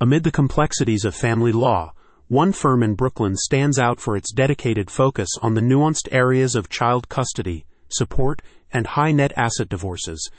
Amid the complexities of family law, one firm in Brooklyn stands out for its dedicated focus on the nuanced areas of child custody, support, and high net asset divorces.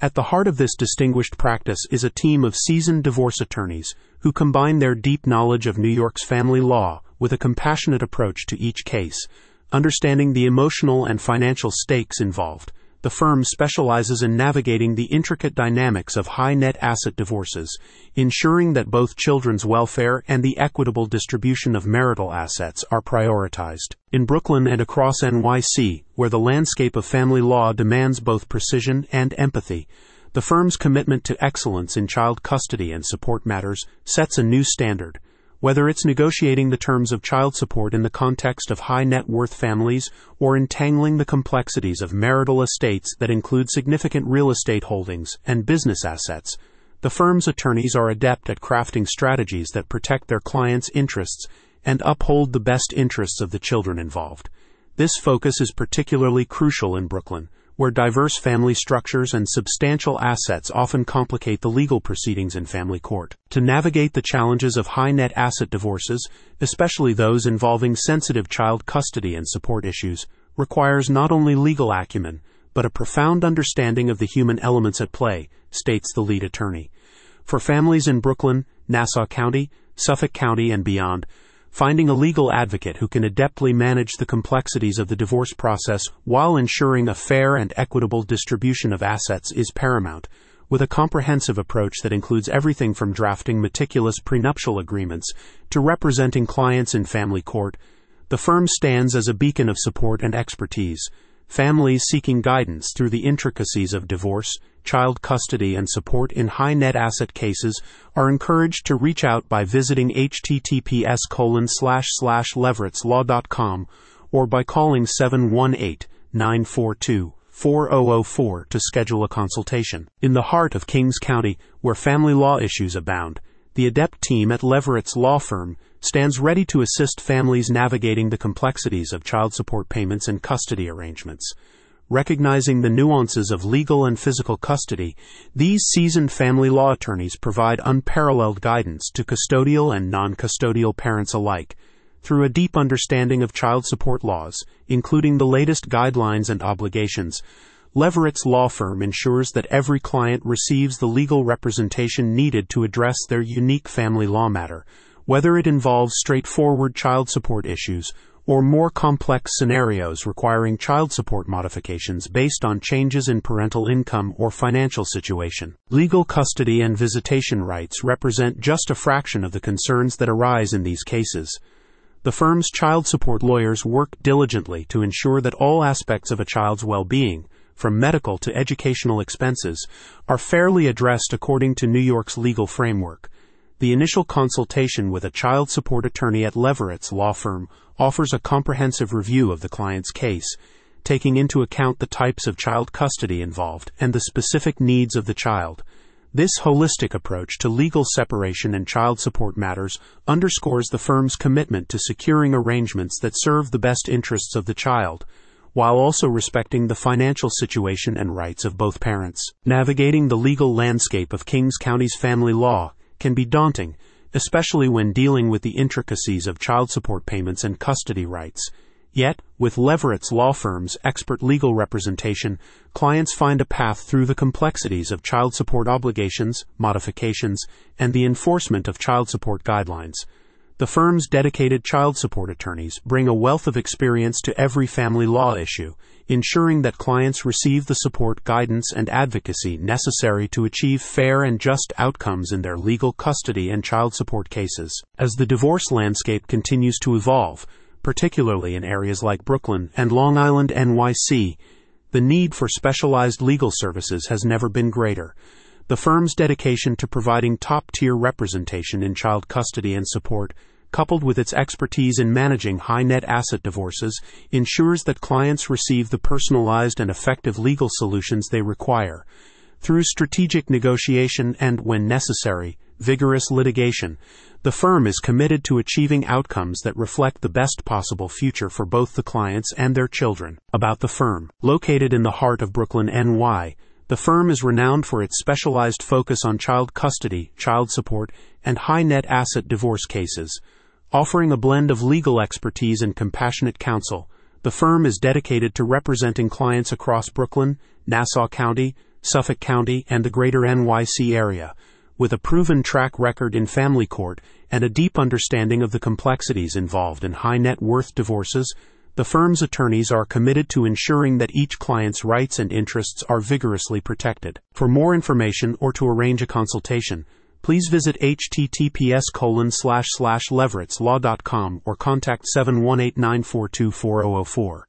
At the heart of this distinguished practice is a team of seasoned divorce attorneys who combine their deep knowledge of New York's family law with a compassionate approach to each case, understanding the emotional and financial stakes involved the firm specializes in navigating the intricate dynamics of high net asset divorces, ensuring that both children's welfare and the equitable distribution of marital assets are prioritized. In Brooklyn and across NYC, where the landscape of family law demands both precision and empathy, the firm's commitment to excellence in child custody and support matters sets a new standard whether it's negotiating the terms of child support in the context of high net worth families or entangling the complexities of marital estates that include significant real estate holdings and business assets, the firm's attorneys are adept at crafting strategies that protect their clients' interests and uphold the best interests of the children involved. This focus is particularly crucial in Brooklyn where diverse family structures and substantial assets often complicate the legal proceedings in family court. To navigate the challenges of high net asset divorces, especially those involving sensitive child custody and support issues, requires not only legal acumen, but a profound understanding of the human elements at play, states the lead attorney. For families in Brooklyn, Nassau County, Suffolk County, and beyond, Finding a legal advocate who can adeptly manage the complexities of the divorce process while ensuring a fair and equitable distribution of assets is paramount, with a comprehensive approach that includes everything from drafting meticulous prenuptial agreements to representing clients in family court. The firm stands as a beacon of support and expertise Families seeking guidance through the intricacies of divorce, child custody, and support in high net asset cases are encouraged to reach out by visiting https colon levoritzlaw.com or by calling 718 942 4004 to schedule a consultation. In the heart of Kings County, where family law issues abound, the adept team at Levoritz law firm stands ready to assist families navigating the complexities of child support payments and custody arrangements. Recognizing the nuances of legal and physical custody, these seasoned family law attorneys provide unparalleled guidance to custodial and non custodial parents alike through a deep understanding of child support laws, including the latest guidelines and obligations. Levoritz law firm ensures that every client receives the legal representation needed to address their unique family law matter, whether it involves straightforward child support issues or more complex scenarios requiring child support modifications based on changes in parental income or financial situation. Legal custody and visitation rights represent just a fraction of the concerns that arise in these cases. The firm's child support lawyers work diligently to ensure that all aspects of a child's well being, from medical to educational expenses, are fairly addressed according to New York's legal framework. The initial consultation with a child support attorney at Levoritz law firm offers a comprehensive review of the client's case, taking into account the types of child custody involved and the specific needs of the child. This holistic approach to legal separation and child support matters underscores the firm's commitment to securing arrangements that serve the best interests of the child while also respecting the financial situation and rights of both parents. Navigating the legal landscape of Kings County's family law can be daunting, especially when dealing with the intricacies of child support payments and custody rights. Yet, with Levoritz law firm's expert legal representation, clients find a path through the complexities of child support obligations, modifications, and the enforcement of child support guidelines. The firm's dedicated child support attorneys bring a wealth of experience to every family law issue, ensuring that clients receive the support, guidance, and advocacy necessary to achieve fair and just outcomes in their legal custody and child support cases. As the divorce landscape continues to evolve, particularly in areas like Brooklyn and Long Island, NYC, the need for specialized legal services has never been greater. The firm's dedication to providing top tier representation in child custody and support, coupled with its expertise in managing high net asset divorces, ensures that clients receive the personalized and effective legal solutions they require. Through strategic negotiation and, when necessary, vigorous litigation, the firm is committed to achieving outcomes that reflect the best possible future for both the clients and their children. About the firm, located in the heart of Brooklyn, NY, The firm is renowned for its specialized focus on child custody, child support, and high net asset divorce cases. Offering a blend of legal expertise and compassionate counsel, the firm is dedicated to representing clients across Brooklyn, Nassau County, Suffolk County, and the greater NYC area. With a proven track record in family court and a deep understanding of the complexities involved in high net worth divorces, the firm's attorneys are committed to ensuring that each client's rights and interests are vigorously protected. For more information or to arrange a consultation, please visit https colon slash slash or contact 718 942 4004.